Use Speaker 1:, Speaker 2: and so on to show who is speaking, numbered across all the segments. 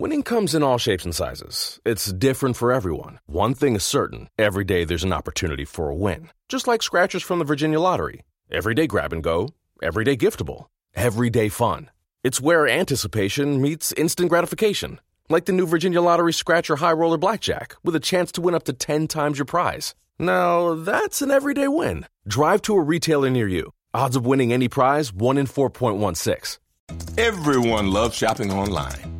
Speaker 1: Winning comes in all shapes and sizes. It's different for everyone. One thing is certain every day there's an opportunity for a win. Just like scratchers from the Virginia Lottery. Everyday grab and go, everyday giftable, everyday fun. It's where anticipation meets instant gratification. Like the new Virginia Lottery Scratcher High Roller Blackjack with a chance to win up to 10 times your prize. Now, that's an everyday win. Drive to a retailer near you. Odds of winning any prize 1 in 4.16.
Speaker 2: Everyone loves shopping online.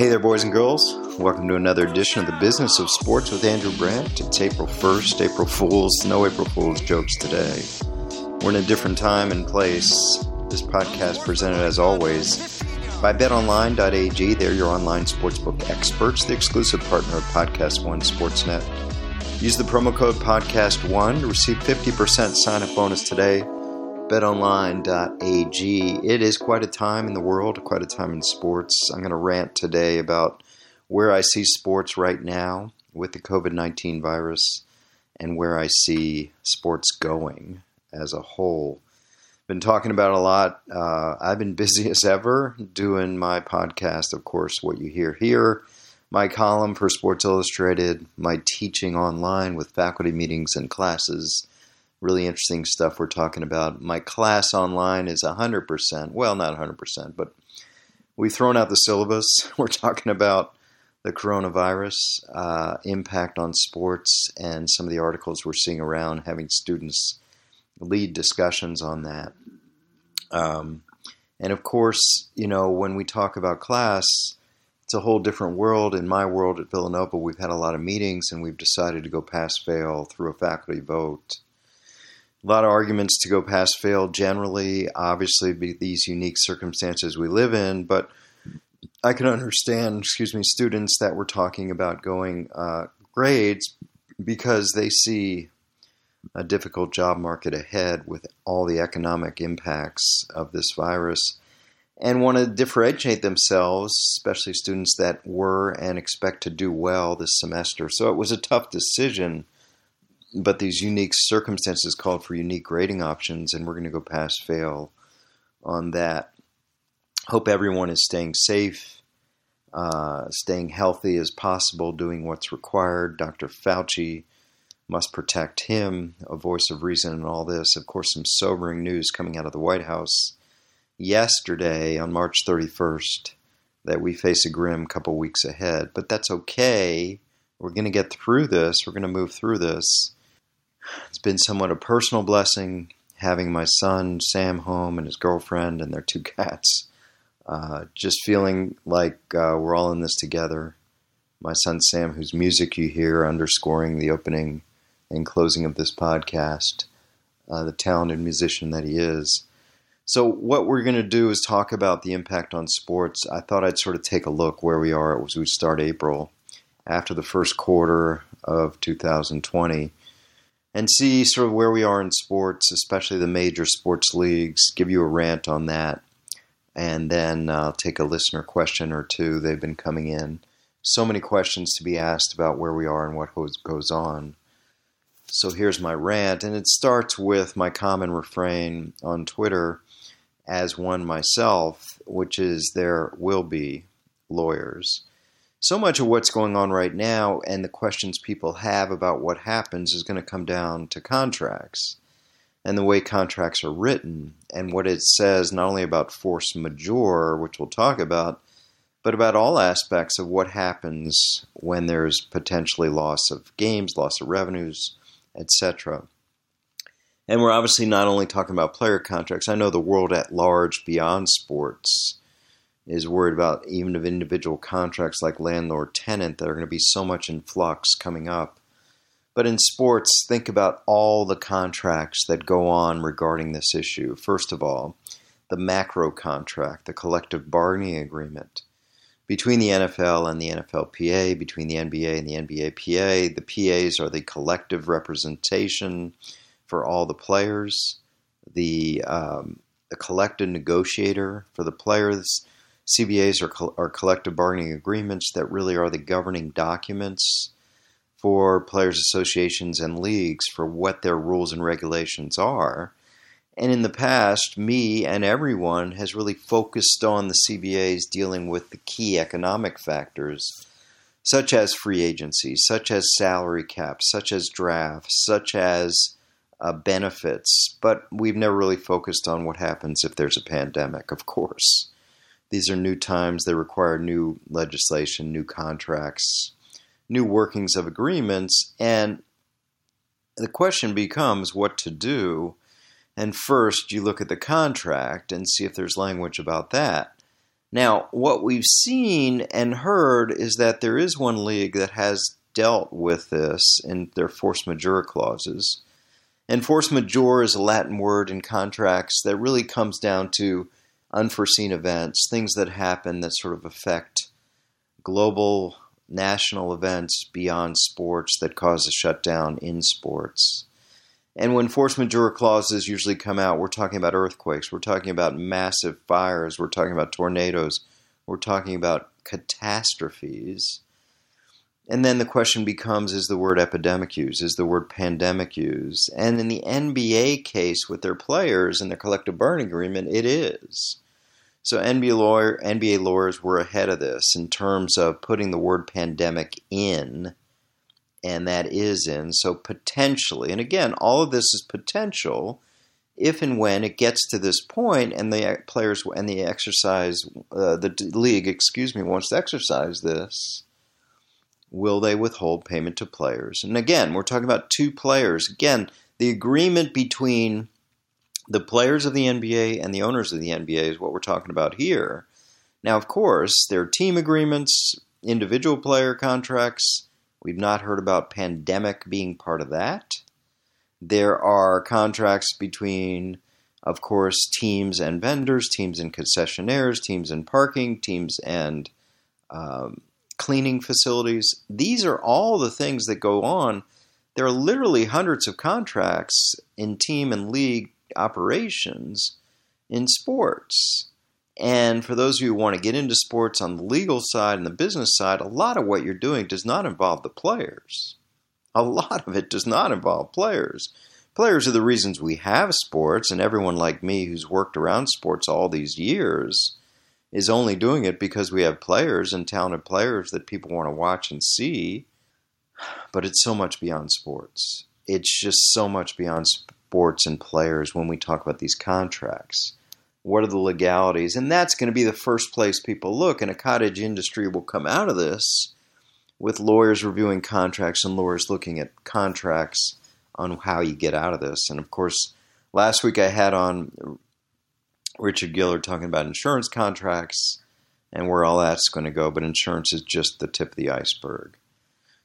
Speaker 3: Hey there, boys and girls. Welcome to another edition of the Business of Sports with Andrew Brandt. It's April 1st, April Fools. No April Fools jokes today. We're in a different time and place. This podcast presented, as always, by betonline.ag. They're your online sportsbook experts, the exclusive partner of Podcast One Sportsnet. Use the promo code podcast1 to receive 50% sign up bonus today. BetOnline.ag. It is quite a time in the world, quite a time in sports. I'm going to rant today about where I see sports right now with the COVID 19 virus and where I see sports going as a whole. Been talking about a lot. Uh, I've been busy as ever doing my podcast, of course, what you hear here, my column for Sports Illustrated, my teaching online with faculty meetings and classes really interesting stuff we're talking about. My class online is 100%. Well, not 100%, but we've thrown out the syllabus. We're talking about the coronavirus uh, impact on sports and some of the articles we're seeing around having students lead discussions on that. Um, and of course, you know, when we talk about class, it's a whole different world. In my world at Villanova, we've had a lot of meetings and we've decided to go pass fail through a faculty vote a lot of arguments to go past fail generally, obviously, these unique circumstances we live in, but I can understand, excuse me, students that were talking about going uh, grades because they see a difficult job market ahead with all the economic impacts of this virus and want to differentiate themselves, especially students that were and expect to do well this semester. So it was a tough decision but these unique circumstances called for unique grading options, and we're going to go pass fail on that. Hope everyone is staying safe, uh, staying healthy as possible, doing what's required. Dr. Fauci must protect him, a voice of reason in all this. Of course, some sobering news coming out of the White House yesterday on March 31st that we face a grim couple weeks ahead, but that's okay. We're going to get through this. We're going to move through this. It's been somewhat a personal blessing having my son Sam home and his girlfriend and their two cats. Uh, just feeling like uh, we're all in this together. My son Sam, whose music you hear underscoring the opening and closing of this podcast, uh, the talented musician that he is. So, what we're going to do is talk about the impact on sports. I thought I'd sort of take a look where we are as we start April after the first quarter of 2020 and see sort of where we are in sports, especially the major sports leagues, give you a rant on that, and then uh, take a listener question or two. They've been coming in. So many questions to be asked about where we are and what goes on. So here's my rant, and it starts with my common refrain on Twitter as one myself, which is there will be lawyers so much of what's going on right now and the questions people have about what happens is going to come down to contracts and the way contracts are written and what it says not only about force majeure, which we'll talk about, but about all aspects of what happens when there's potentially loss of games, loss of revenues, etc. And we're obviously not only talking about player contracts. I know the world at large beyond sports is worried about even of individual contracts like landlord tenant that are going to be so much in flux coming up. But in sports, think about all the contracts that go on regarding this issue. First of all, the macro contract, the collective bargaining agreement between the NFL and the NFLPA, between the NBA and the NBAPA. The PAs are the collective representation for all the players, the, um, the collective negotiator for the players. CBAs are, are collective bargaining agreements that really are the governing documents for players' associations and leagues for what their rules and regulations are. And in the past, me and everyone has really focused on the CBAs dealing with the key economic factors, such as free agency, such as salary caps, such as drafts, such as uh, benefits. But we've never really focused on what happens if there's a pandemic, of course. These are new times They require new legislation, new contracts, new workings of agreements. And the question becomes what to do and first, you look at the contract and see if there's language about that. Now, what we've seen and heard is that there is one league that has dealt with this in their force majeure clauses. And force majeure is a Latin word in contracts that really comes down to unforeseen events, things that happen that sort of affect global, national events beyond sports that cause a shutdown in sports. And when force majeure clauses usually come out, we're talking about earthquakes, we're talking about massive fires, we're talking about tornadoes, we're talking about catastrophes. And then the question becomes is the word epidemic used? Is the word pandemic used? And in the NBA case with their players and their collective bargaining agreement, it is. So NBA, lawyer, NBA lawyers were ahead of this in terms of putting the word pandemic in and that is in. So potentially, and again, all of this is potential. If and when it gets to this point, and the players and the exercise, uh, the league, excuse me, wants to exercise this, will they withhold payment to players? And again, we're talking about two players. Again, the agreement between the players of the NBA and the owners of the NBA is what we're talking about here. Now, of course, there are team agreements, individual player contracts, We've not heard about pandemic being part of that. There are contracts between, of course, teams and vendors, teams and concessionaires, teams and parking, teams and um, cleaning facilities. These are all the things that go on. There are literally hundreds of contracts in team and league operations in sports. And for those of you who want to get into sports on the legal side and the business side, a lot of what you're doing does not involve the players. A lot of it does not involve players. Players are the reasons we have sports, and everyone like me who's worked around sports all these years is only doing it because we have players and talented players that people want to watch and see. But it's so much beyond sports. It's just so much beyond sports and players when we talk about these contracts. What are the legalities? And that's going to be the first place people look. And a cottage industry will come out of this with lawyers reviewing contracts and lawyers looking at contracts on how you get out of this. And of course, last week I had on Richard Gillard talking about insurance contracts and where all that's going to go, but insurance is just the tip of the iceberg.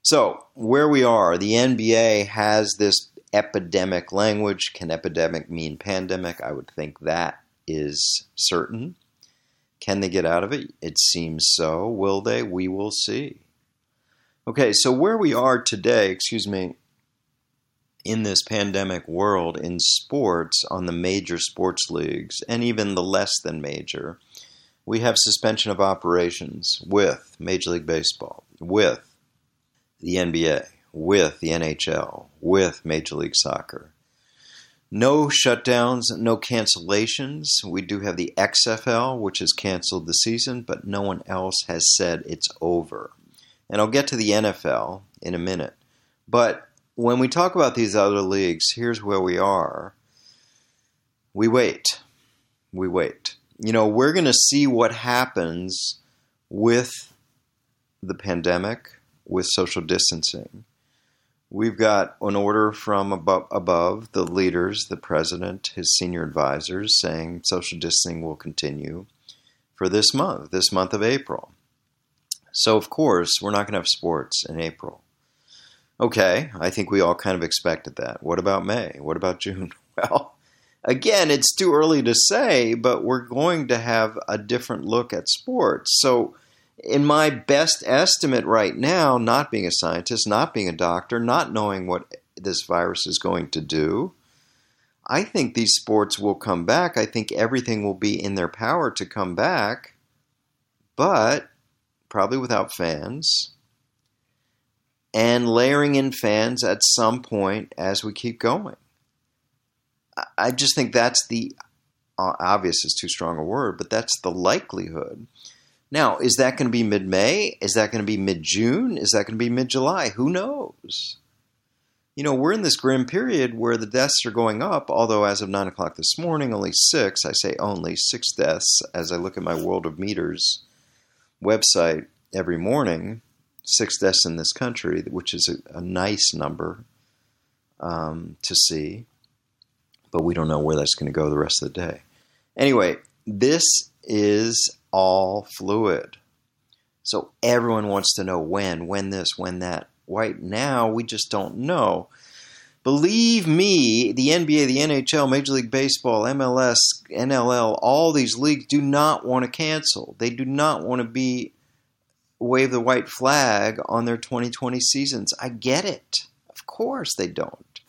Speaker 3: So, where we are, the NBA has this epidemic language. Can epidemic mean pandemic? I would think that is certain. Can they get out of it? It seems so. Will they? We will see. Okay, so where we are today, excuse me, in this pandemic world in sports, on the major sports leagues, and even the less than major, we have suspension of operations with Major League Baseball, with the NBA, with the NHL, with Major League Soccer. No shutdowns, no cancellations. We do have the XFL, which has canceled the season, but no one else has said it's over. And I'll get to the NFL in a minute. But when we talk about these other leagues, here's where we are. We wait. We wait. You know, we're going to see what happens with the pandemic, with social distancing. We've got an order from above, above, the leaders, the president, his senior advisors, saying social distancing will continue for this month, this month of April. So, of course, we're not going to have sports in April. Okay, I think we all kind of expected that. What about May? What about June? Well, again, it's too early to say, but we're going to have a different look at sports. So, in my best estimate right now, not being a scientist, not being a doctor, not knowing what this virus is going to do, I think these sports will come back. I think everything will be in their power to come back, but probably without fans and layering in fans at some point as we keep going. I just think that's the uh, obvious is too strong a word, but that's the likelihood. Now, is that going to be mid May? Is that going to be mid June? Is that going to be mid July? Who knows? You know, we're in this grim period where the deaths are going up, although as of 9 o'clock this morning, only six, I say only six deaths as I look at my Worldometers website every morning, six deaths in this country, which is a, a nice number um, to see, but we don't know where that's going to go the rest of the day. Anyway, this is all fluid. So everyone wants to know when, when this, when that. Right now, we just don't know. Believe me, the NBA, the NHL, Major League Baseball, MLS, NLL, all these leagues do not want to cancel. They do not want to be wave the white flag on their 2020 seasons. I get it. Of course they don't.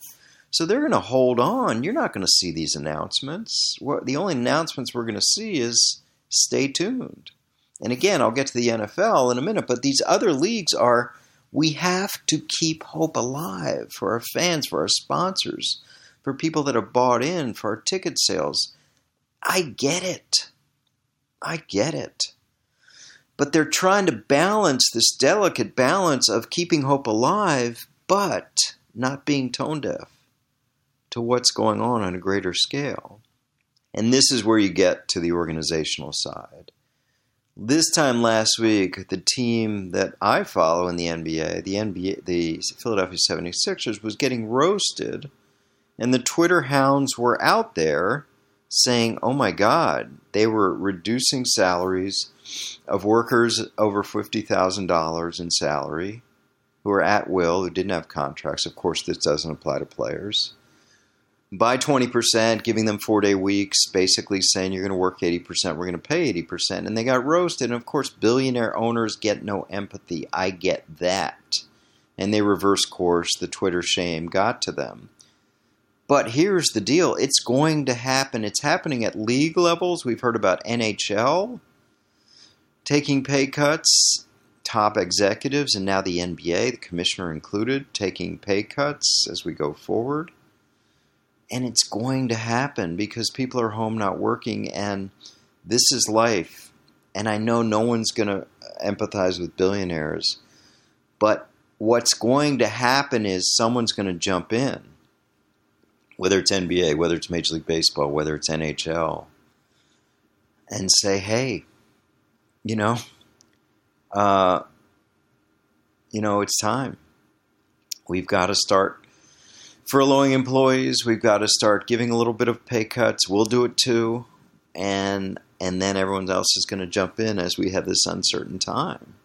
Speaker 3: So they're going to hold on. You're not going to see these announcements. The only announcements we're going to see is stay tuned. And again, I'll get to the NFL in a minute, but these other leagues are we have to keep hope alive for our fans, for our sponsors, for people that have bought in, for our ticket sales. I get it. I get it. But they're trying to balance this delicate balance of keeping hope alive, but not being tone deaf to what's going on on a greater scale. And this is where you get to the organizational side. This time last week, the team that I follow in the NBA, the NBA, the Philadelphia 76ers, was getting roasted, and the Twitter hounds were out there saying, "Oh my God!" They were reducing salaries of workers over fifty thousand dollars in salary, who are at will, who didn't have contracts. Of course, this doesn't apply to players by 20%, giving them four day weeks, basically saying you're going to work 80%, we're going to pay 80%. And they got roasted. And of course, billionaire owners get no empathy. I get that. And they reverse course. The Twitter shame got to them. But here's the deal it's going to happen. It's happening at league levels. We've heard about NHL taking pay cuts, top executives, and now the NBA, the commissioner included, taking pay cuts as we go forward. And it's going to happen because people are home not working and this is life. And i know no one's going to empathize with billionaires but what's going to happen is someone's going to jump in whether it's nba whether it's major league baseball whether it's nhl and say hey you know uh, you know it's time we've got to start furloughing employees. We've got to start giving a little bit of pay cuts. We'll do it too, and and then everyone else is going to jump in as we have this uncertain time.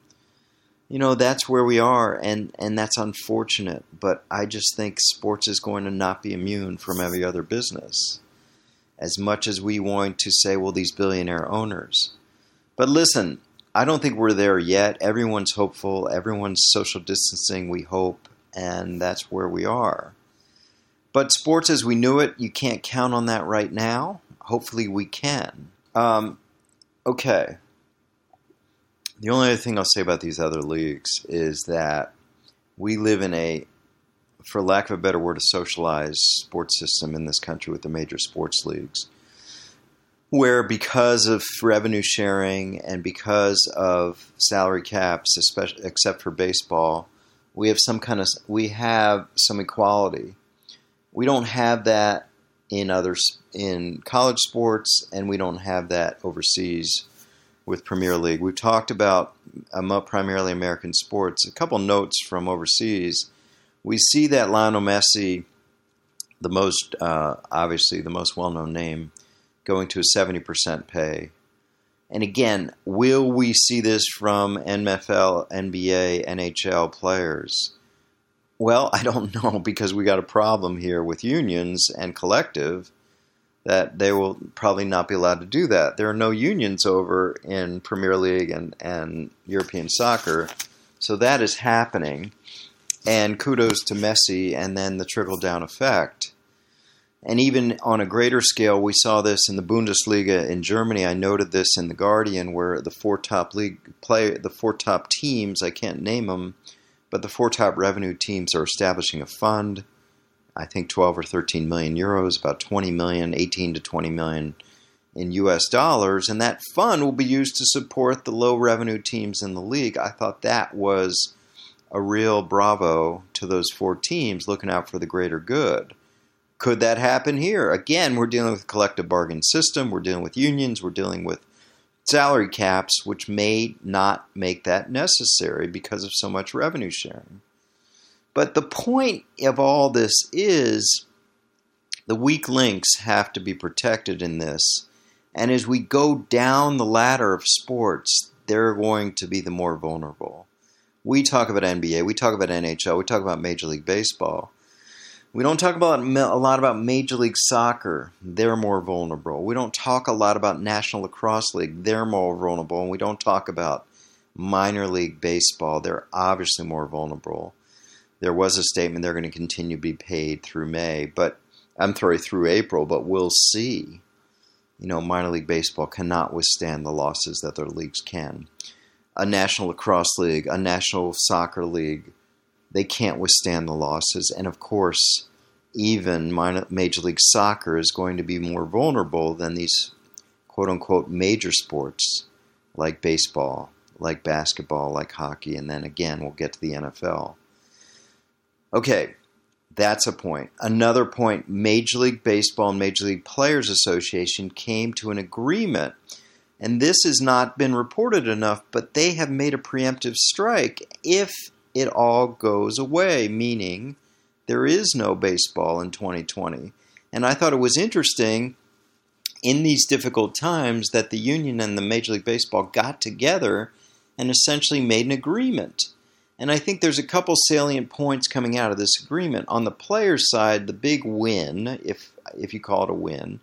Speaker 3: You know that's where we are, and and that's unfortunate. But I just think sports is going to not be immune from every other business, as much as we want to say, well, these billionaire owners. But listen, I don't think we're there yet. Everyone's hopeful. Everyone's social distancing. We hope, and that's where we are. But sports as we knew it, you can't count on that right now. Hopefully, we can. Um, okay. The only other thing I'll say about these other leagues is that we live in a, for lack of a better word, a socialized sports system in this country with the major sports leagues, where because of revenue sharing and because of salary caps, especially except for baseball, we have some kind of we have some equality we don't have that in others in college sports, and we don't have that overseas with Premier League. We've talked about um, primarily American sports. A couple notes from overseas. We see that Lionel Messi, the most uh, obviously the most well-known name, going to a seventy percent pay. And again, will we see this from NFL, NBA, NHL players? Well, I don't know because we got a problem here with unions and collective. that they will probably not be allowed to do that. There are no unions over in Premier League and, and European soccer, so that is happening. And kudos to Messi and then the trickle down effect. And even on a greater scale, we saw this in the Bundesliga in Germany. I noted this in the Guardian, where the four top league play, the four top teams, I can't name them, but the four top revenue teams are establishing a fund I think 12 or 13 million euros, about 20 million, 18 to 20 million in US dollars, and that fund will be used to support the low revenue teams in the league. I thought that was a real bravo to those four teams looking out for the greater good. Could that happen here? Again, we're dealing with a collective bargain system, we're dealing with unions, we're dealing with salary caps, which may not make that necessary because of so much revenue sharing. But the point of all this is the weak links have to be protected in this. And as we go down the ladder of sports, they're going to be the more vulnerable. We talk about NBA, we talk about NHL, we talk about Major League Baseball. We don't talk about a lot about Major League Soccer. They're more vulnerable. We don't talk a lot about National Lacrosse League. They're more vulnerable. And we don't talk about minor league baseball. They're obviously more vulnerable there was a statement they're going to continue to be paid through May, but I'm sorry, through April, but we'll see. You know, minor league baseball cannot withstand the losses that their leagues can. A national lacrosse league, a national soccer league, they can't withstand the losses. And of course, even minor, Major League Soccer is going to be more vulnerable than these quote unquote major sports like baseball, like basketball, like hockey, and then again, we'll get to the NFL. Okay, that's a point. Another point Major League Baseball and Major League Players Association came to an agreement. And this has not been reported enough, but they have made a preemptive strike if it all goes away, meaning there is no baseball in 2020. And I thought it was interesting in these difficult times that the union and the Major League Baseball got together and essentially made an agreement. And I think there's a couple salient points coming out of this agreement. On the players' side, the big win, if if you call it a win,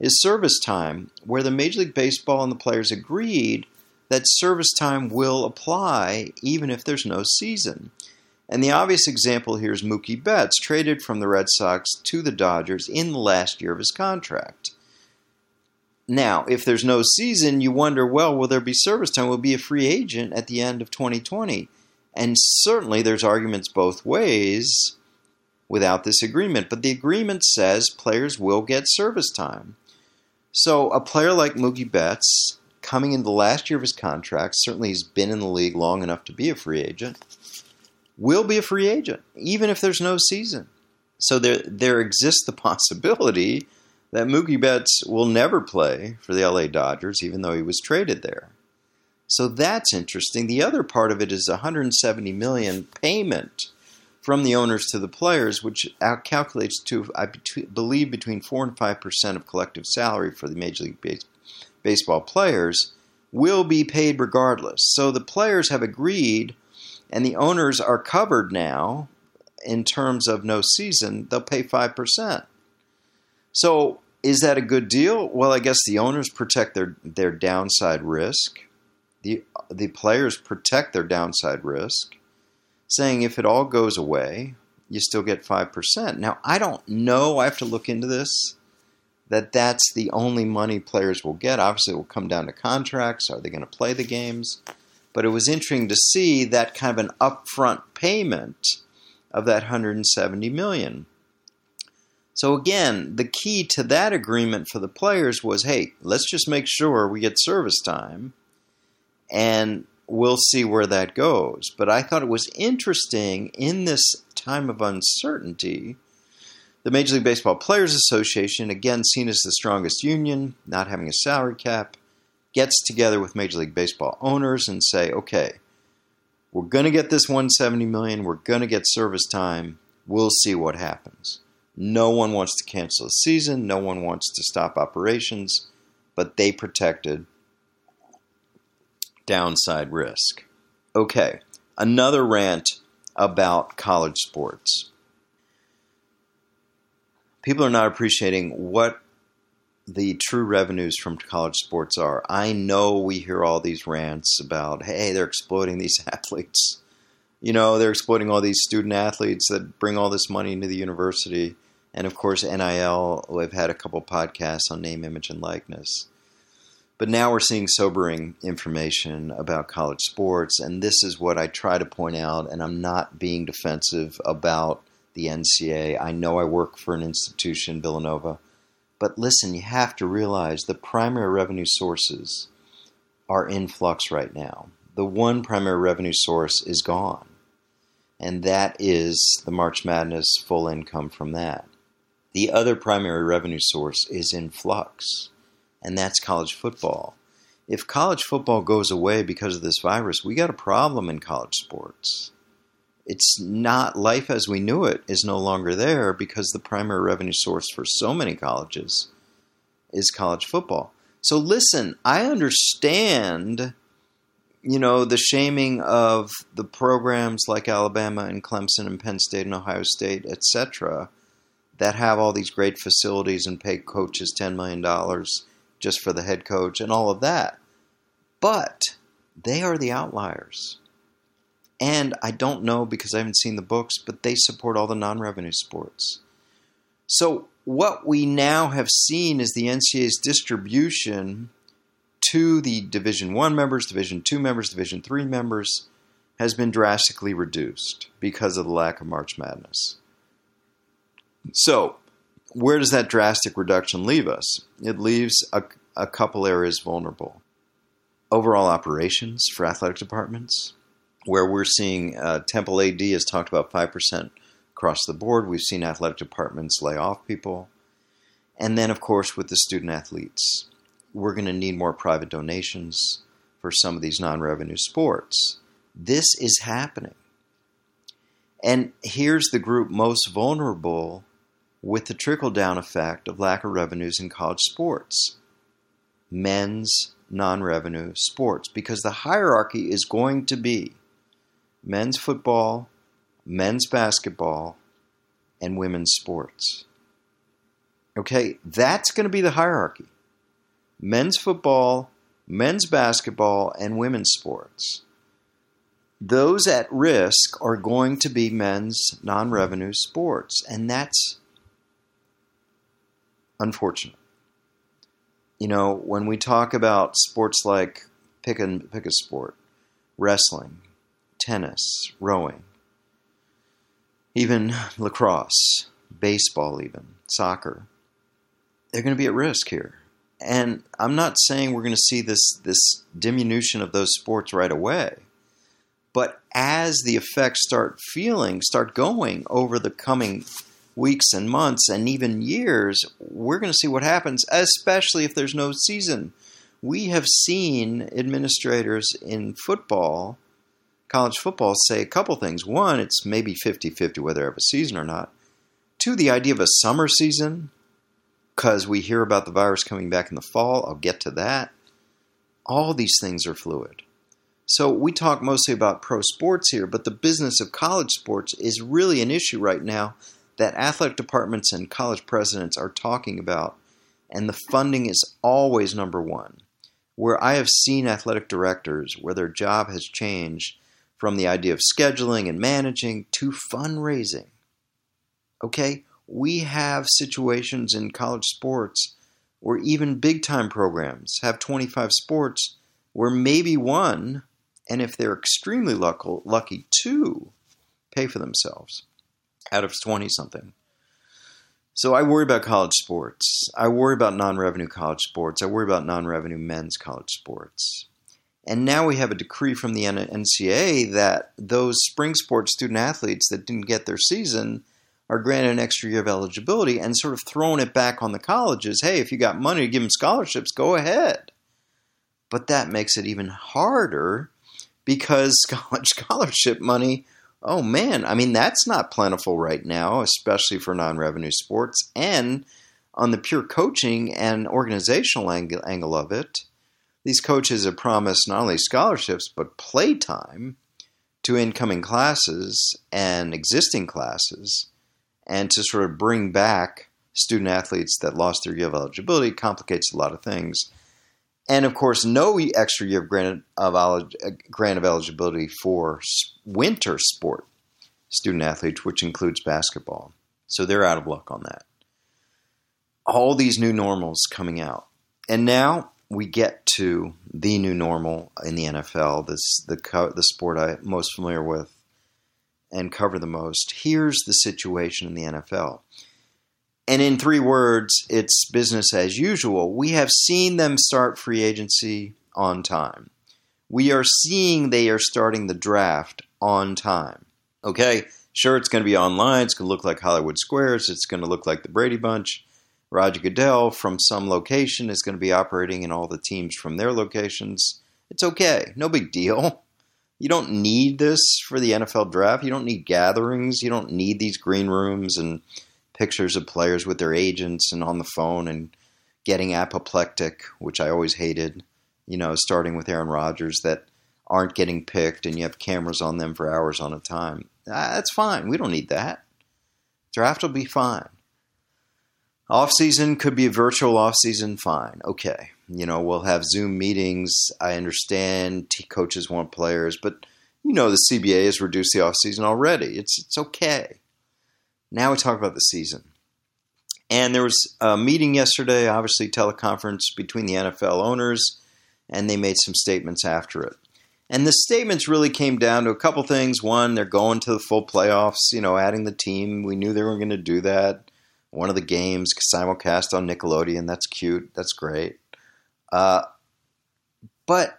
Speaker 3: is service time, where the Major League Baseball and the players agreed that service time will apply even if there's no season. And the obvious example here is Mookie Betts, traded from the Red Sox to the Dodgers in the last year of his contract. Now, if there's no season, you wonder, well, will there be service time? Will be a free agent at the end of 2020? And certainly there's arguments both ways without this agreement, but the agreement says players will get service time. So a player like Mookie Betts, coming into the last year of his contract, certainly he's been in the league long enough to be a free agent, will be a free agent, even if there's no season. So there, there exists the possibility that Mookie Betts will never play for the LA Dodgers, even though he was traded there. So that's interesting. The other part of it is 170 million payment from the owners to the players, which calculates to I believe between four and five percent of collective salary for the Major League Base- Baseball players will be paid regardless. So the players have agreed, and the owners are covered now in terms of no season. They'll pay five percent. So is that a good deal? Well, I guess the owners protect their their downside risk the the players protect their downside risk, saying if it all goes away, you still get five percent. Now I don't know. I have to look into this. That that's the only money players will get. Obviously, it will come down to contracts. Are they going to play the games? But it was interesting to see that kind of an upfront payment of that 170 million. So again, the key to that agreement for the players was, hey, let's just make sure we get service time and we'll see where that goes. But I thought it was interesting in this time of uncertainty. The Major League Baseball Players Association, again seen as the strongest union, not having a salary cap, gets together with Major League Baseball owners and say, okay, we're going to get this 170 million, we're going to get service time, we'll see what happens. No one wants to cancel a season, no one wants to stop operations, but they protected downside risk. Okay, another rant about college sports. People are not appreciating what the true revenues from college sports are. I know we hear all these rants about, hey, they're exploiting these athletes. You know, they're exploiting all these student athletes that bring all this money into the university. And of course, NIL, we've had a couple podcasts on name, image, and likeness. But now we're seeing sobering information about college sports. And this is what I try to point out. And I'm not being defensive about the NCAA. I know I work for an institution, Villanova but listen, you have to realize the primary revenue sources are in flux right now. The one primary revenue source is gone, and that is the March Madness full income from that. The other primary revenue source is in flux, and that's college football. If college football goes away because of this virus, we got a problem in college sports it's not life as we knew it is no longer there because the primary revenue source for so many colleges is college football. So listen, I understand you know the shaming of the programs like Alabama and Clemson and Penn State and Ohio State, etc., that have all these great facilities and pay coaches $10 million just for the head coach and all of that. But they are the outliers. And I don't know because I haven't seen the books, but they support all the non revenue sports. So, what we now have seen is the NCAA's distribution to the Division 1 members, Division 2 members, Division 3 members has been drastically reduced because of the lack of March Madness. So, where does that drastic reduction leave us? It leaves a, a couple areas vulnerable. Overall operations for athletic departments, where we're seeing uh, Temple AD has talked about 5% across the board. We've seen athletic departments lay off people. And then, of course, with the student athletes, we're going to need more private donations for some of these non revenue sports. This is happening. And here's the group most vulnerable with the trickle down effect of lack of revenues in college sports men's non revenue sports, because the hierarchy is going to be men's football, men's basketball, and women's sports. Okay, that's going to be the hierarchy men's football, men's basketball, and women's sports. Those at risk are going to be men's non revenue sports, and that's unfortunate. You know, when we talk about sports like pick a, pick a sport, wrestling, tennis, rowing, even lacrosse, baseball, even soccer. They're going to be at risk here. And I'm not saying we're going to see this, this diminution of those sports right away. But as the effects start feeling, start going over the coming weeks and months and even years, we're going to see what happens, especially if there's no season. We have seen administrators in football college football say a couple things. One, it's maybe 50 50 whether they have a season or not. Two, the idea of a summer season, because we hear about the virus coming back in the fall. I'll get to that. All these things are fluid. So we talk mostly about pro sports here, but the business of college sports is really an issue right now that athletic departments and college presidents are talking about, and the funding is always number one. Where I have seen athletic directors where their job has changed from the idea of scheduling and managing to fundraising. Okay, we have situations in college sports where even big time programs have 25 sports where maybe one, and if they're extremely lucky, two pay for themselves out of 20 something. So I worry about college sports. I worry about non revenue college sports. I worry about non revenue men's college sports. And now we have a decree from the NCAA that those spring sports student athletes that didn't get their season are granted an extra year of eligibility and sort of throwing it back on the colleges. Hey, if you got money to give them scholarships, go ahead. But that makes it even harder because scholarship money, oh man, I mean, that's not plentiful right now, especially for non revenue sports. And on the pure coaching and organizational angle of it, these coaches have promised not only scholarships, but playtime to incoming classes and existing classes, and to sort of bring back student athletes that lost their year of eligibility complicates a lot of things. And of course, no extra year of grant of, uh, grant of eligibility for winter sport student athletes, which includes basketball. So they're out of luck on that. All these new normals coming out. And now we get to the new normal in the NFL, this the the sport I'm most familiar with and cover the most. Here's the situation in the NFL. And in three words, it's business as usual. We have seen them start free agency on time. We are seeing they are starting the draft on time. Okay, sure, it's going to be online. It's going to look like Hollywood Squares. It's going to look like the Brady Bunch. Roger Goodell from some location is going to be operating in all the teams from their locations. It's okay. No big deal. You don't need this for the NFL draft. You don't need gatherings. You don't need these green rooms and pictures of players with their agents and on the phone and getting apoplectic, which I always hated. You know, starting with Aaron Rodgers that aren't getting picked and you have cameras on them for hours on a time. Ah, that's fine. We don't need that. Draft will be fine. Off season could be a virtual off season. Fine, okay. You know, we'll have Zoom meetings. I understand coaches want players, but you know the CBA has reduced the off season already. It's it's okay. Now we talk about the season. And there was a meeting yesterday, obviously teleconference between the NFL owners, and they made some statements after it. And the statements really came down to a couple things. One, they're going to the full playoffs, you know, adding the team. We knew they were going to do that one of the games simulcast on Nickelodeon. That's cute. That's great. Uh, but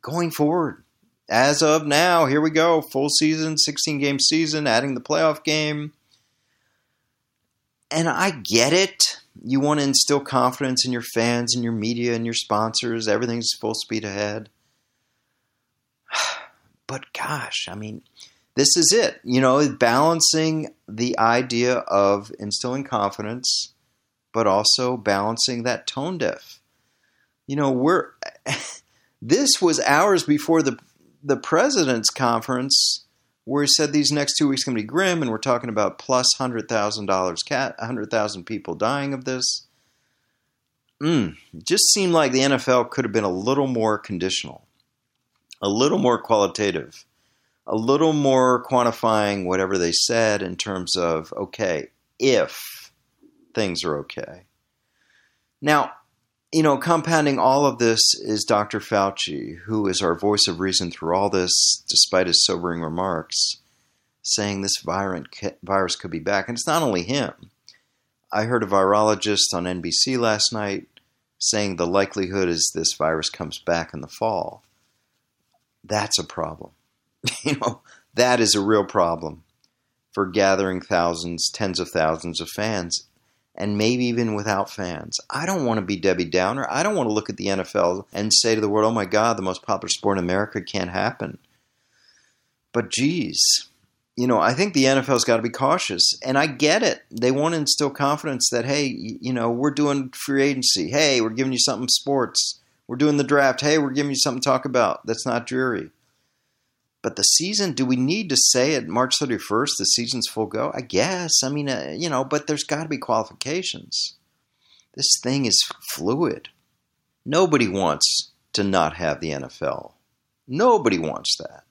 Speaker 3: going forward, as of now, here we go. Full season, 16 game season, adding the playoff game. And I get it. You want to instill confidence in your fans and your media and your sponsors. Everything's full speed ahead. But gosh, I mean, this is it. You know, balancing the idea of instilling confidence, but also balancing that tone deaf. You know, we're this was hours before the the president's conference where he said these next two weeks going to be grim, and we're talking about plus hundred thousand dollars, cat hundred thousand people dying of this. Mm, just seemed like the NFL could have been a little more conditional, a little more qualitative a little more quantifying whatever they said in terms of, okay, if things are okay. Now, you know, compounding all of this is Dr. Fauci, who is our voice of reason through all this, despite his sobering remarks, saying this virus could be back. And it's not only him. I heard a virologist on NBC last night saying the likelihood is this virus comes back in the fall. That's a problem. you know, that is a real problem for gathering thousands, tens of thousands of fans, and maybe even without fans. I don't want to be Debbie Downer. I don't want to look at the NFL and say to the world, oh my God, the most popular sport in America can't happen. But geez, you know, I think the NFL's got to be cautious. And I get it. They want to instill confidence that, hey, you know, we're doing free agency. Hey, we're giving you something sports. We're doing the draft. Hey, we're giving you something to talk about that's not dreary. But the season, do we need to say at March 31st the season's full go? I guess. I mean, uh, you know, but there's got to be qualifications. This thing is fluid. Nobody wants to not have the NFL. Nobody wants that.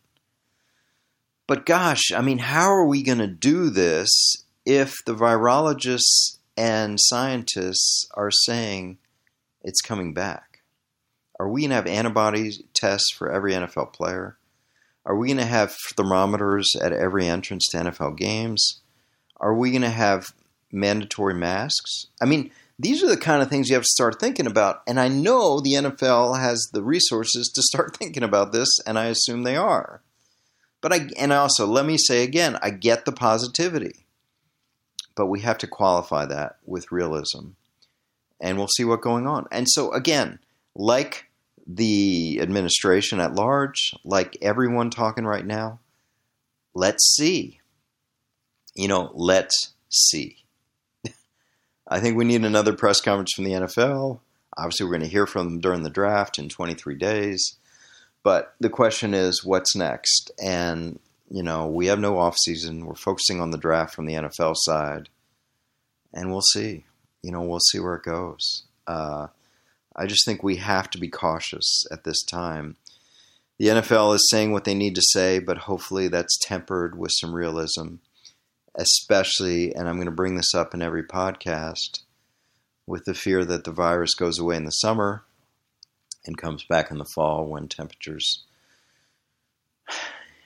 Speaker 3: But gosh, I mean, how are we going to do this if the virologists and scientists are saying it's coming back? Are we going to have antibody tests for every NFL player? Are we going to have thermometers at every entrance to NFL games? Are we going to have mandatory masks? I mean, these are the kind of things you have to start thinking about. And I know the NFL has the resources to start thinking about this, and I assume they are. But I and also let me say again, I get the positivity. But we have to qualify that with realism. And we'll see what's going on. And so again, like the administration at large, like everyone talking right now, let's see. You know, let's see. I think we need another press conference from the NFL. Obviously, we're going to hear from them during the draft in 23 days. But the question is, what's next? And, you know, we have no offseason. We're focusing on the draft from the NFL side. and we'll see. You know, we'll see where it goes. Uh, I just think we have to be cautious at this time. The NFL is saying what they need to say, but hopefully that's tempered with some realism, especially, and I'm going to bring this up in every podcast, with the fear that the virus goes away in the summer and comes back in the fall when temperatures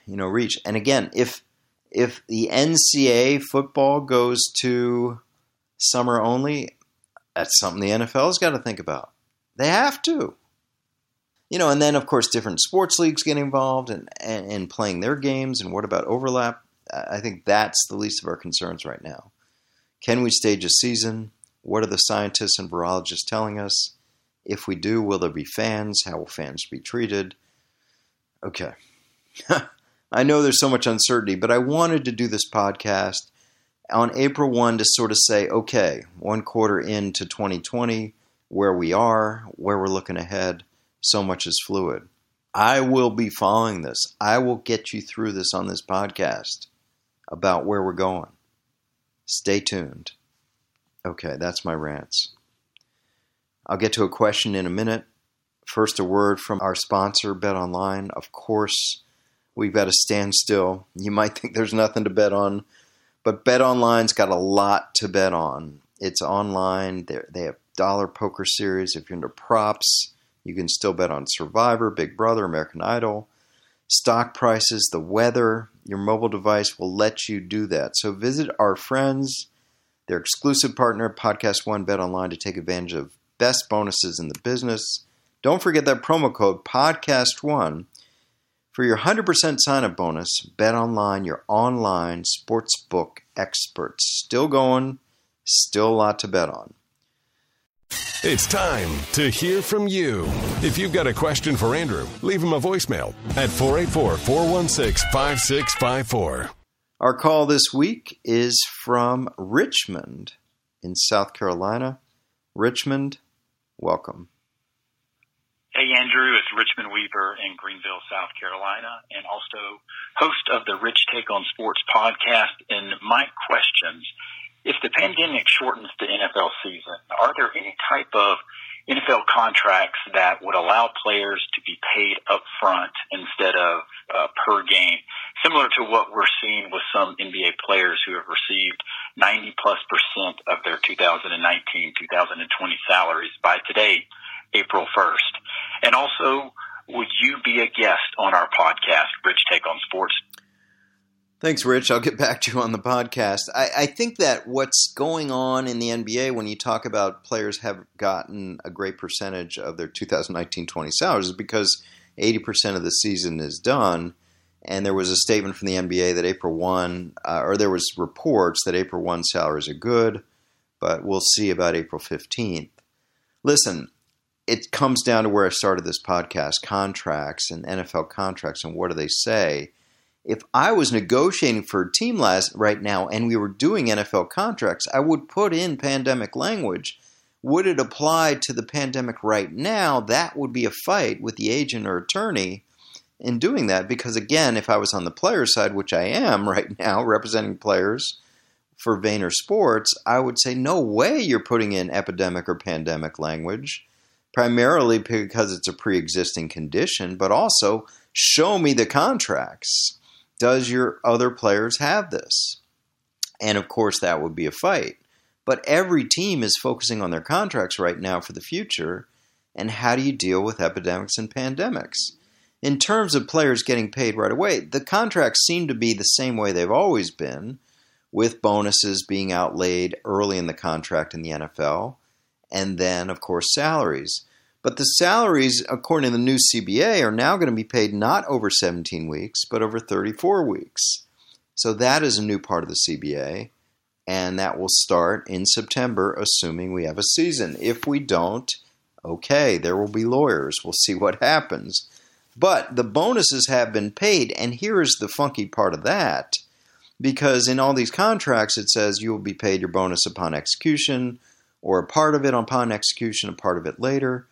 Speaker 3: you know reach and again if if the NCAA football goes to summer only that's something the NFL's got to think about they have to you know and then of course different sports leagues get involved and and, and playing their games and what about overlap I think that's the least of our concerns right now can we stage a season what are the scientists and virologists telling us if we do, will there be fans? How will fans be treated? Okay. I know there's so much uncertainty, but I wanted to do this podcast on April 1 to sort of say, okay, one quarter into 2020, where we are, where we're looking ahead, so much is fluid. I will be following this. I will get you through this on this podcast about where we're going. Stay tuned. Okay, that's my rants. I'll get to a question in a minute. First, a word from our sponsor, Bet Online. Of course, we've got to stand still. You might think there's nothing to bet on, but Bet Online's got a lot to bet on. It's online. They're, they have dollar poker series. If you're into props, you can still bet on Survivor, Big Brother, American Idol, stock prices, the weather. Your mobile device will let you do that. So visit our friends, their exclusive partner, Podcast One Bet Online, to take advantage of best bonuses in the business. Don't forget that promo code podcast1 for your 100% sign up bonus. Bet online, your online sportsbook experts. Still going, still a lot to bet on.
Speaker 4: It's time to hear from you. If you've got a question for Andrew, leave him a voicemail at 484 416 5654.
Speaker 3: Our call this week is from Richmond in South Carolina. Richmond, welcome.
Speaker 5: Hey, Andrew. It's Richmond Weaver in Greenville, South Carolina, and also host of the Rich Take on Sports podcast. And my questions if the pandemic shortens the NFL season, are there any type of NFL contracts that would allow players to be paid up front instead of uh, per game, similar to what we're seeing with some NBA players who have received 90 plus percent of their 2019, 2020 salaries by today, April 1st. And also, would you be a guest on our podcast, Rich Take on Sports?
Speaker 3: Thanks, Rich. I'll get back to you on the podcast. I, I, think that what's going on in the NBA when you talk about players have gotten a great percentage of their 2019-20 salaries is because 80% of the season is done. And there was a statement from the NBA that April 1, uh, or there was reports that April 1 salaries are good, but we'll see about April 15th. Listen, it comes down to where I started this podcast contracts and NFL contracts, and what do they say? If I was negotiating for a team last right now and we were doing NFL contracts, I would put in pandemic language. Would it apply to the pandemic right now? That would be a fight with the agent or attorney in doing that because again, if I was on the player side, which I am right now, representing players for Vayner Sports, I would say no way you're putting in epidemic or pandemic language. Primarily because it's a pre-existing condition, but also show me the contracts does your other players have this? And of course, that would be a fight. But every team is focusing on their contracts right now for the future. And how do you deal with epidemics and pandemics? In terms of players getting paid right away, the contracts seem to be the same way they've always been, with bonuses being outlaid early in the contract in the NFL, and then, of course, salaries. But the salaries, according to the new CBA, are now going to be paid not over 17 weeks, but over 34 weeks. So that is a new part of the CBA, and that will start in September, assuming we have a season. If we don't, okay, there will be lawyers. We'll see what happens. But the bonuses have been paid, and here is the funky part of that. Because in all these contracts, it says you will be paid your bonus upon execution, or a part of it upon execution, a part of it later.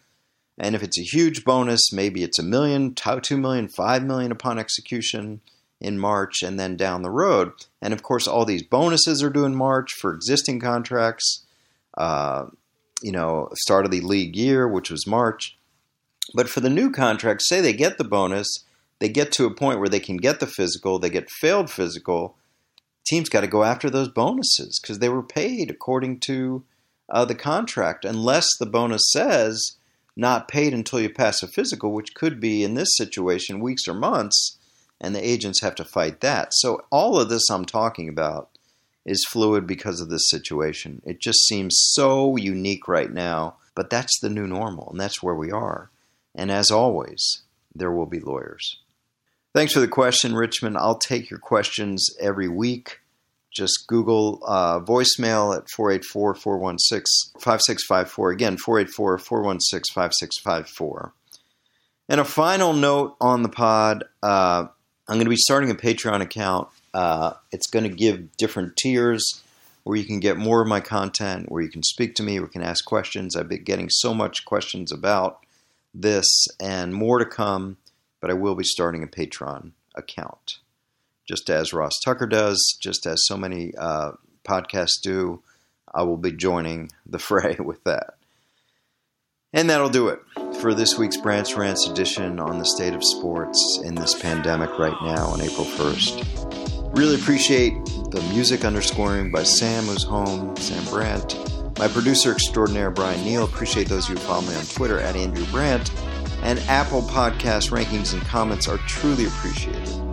Speaker 3: And if it's a huge bonus, maybe it's a million, two million, five million upon execution. in March and then down the road. And of course, all these bonuses are due in March for existing contracts. Uh, you know, start of the league year, which was March. But for the new contracts, say they get the bonus, they get to a point where they can get the physical, they get failed physical. Teams got to go after those bonuses because they were paid according to uh, the contract, unless the bonus says not paid until you pass a physical, which could be in this situation weeks or months, and the agents have to fight that. So all of this I'm talking about is fluid because of this situation. It just seems so unique right now, but that's the new normal, and that's where we are. And as always, there will be lawyers. Thanks for the question, Richmond. I'll take your questions every week. Just Google uh, voicemail at 484 416 5654. Again, 484 416 5654. And a final note on the pod uh, I'm going to be starting a Patreon account. Uh, it's going to give different tiers where you can get more of my content, where you can speak to me, where you can ask questions. I've been getting so much questions about this and more to come, but I will be starting a Patreon account. Just as Ross Tucker does, just as so many uh, podcasts do, I will be joining the fray with that. And that'll do it for this week's Brandt's Rants edition on the state of sports in this pandemic right now on April 1st. Really appreciate the music underscoring by Sam, who's home, Sam Brandt. My producer extraordinaire, Brian Neal. Appreciate those of you who follow me on Twitter at Andrew Brandt. And Apple Podcast rankings and comments are truly appreciated.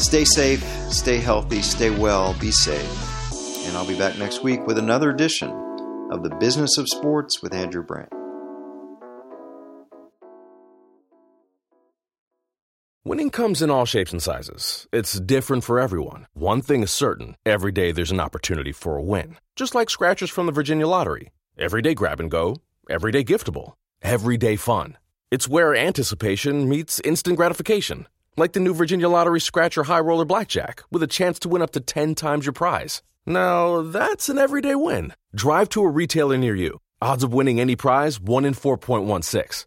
Speaker 3: Stay safe, stay healthy, stay well, be safe. And I'll be back next week with another edition of The Business of Sports with Andrew Brandt.
Speaker 1: Winning comes in all shapes and sizes. It's different for everyone. One thing is certain every day there's an opportunity for a win. Just like scratchers from the Virginia Lottery. Everyday grab and go, everyday giftable, everyday fun. It's where anticipation meets instant gratification. Like the new Virginia Lottery Scratcher High Roller Blackjack with a chance to win up to 10 times your prize. Now, that's an everyday win. Drive to a retailer near you. Odds of winning any prize 1 in 4.16.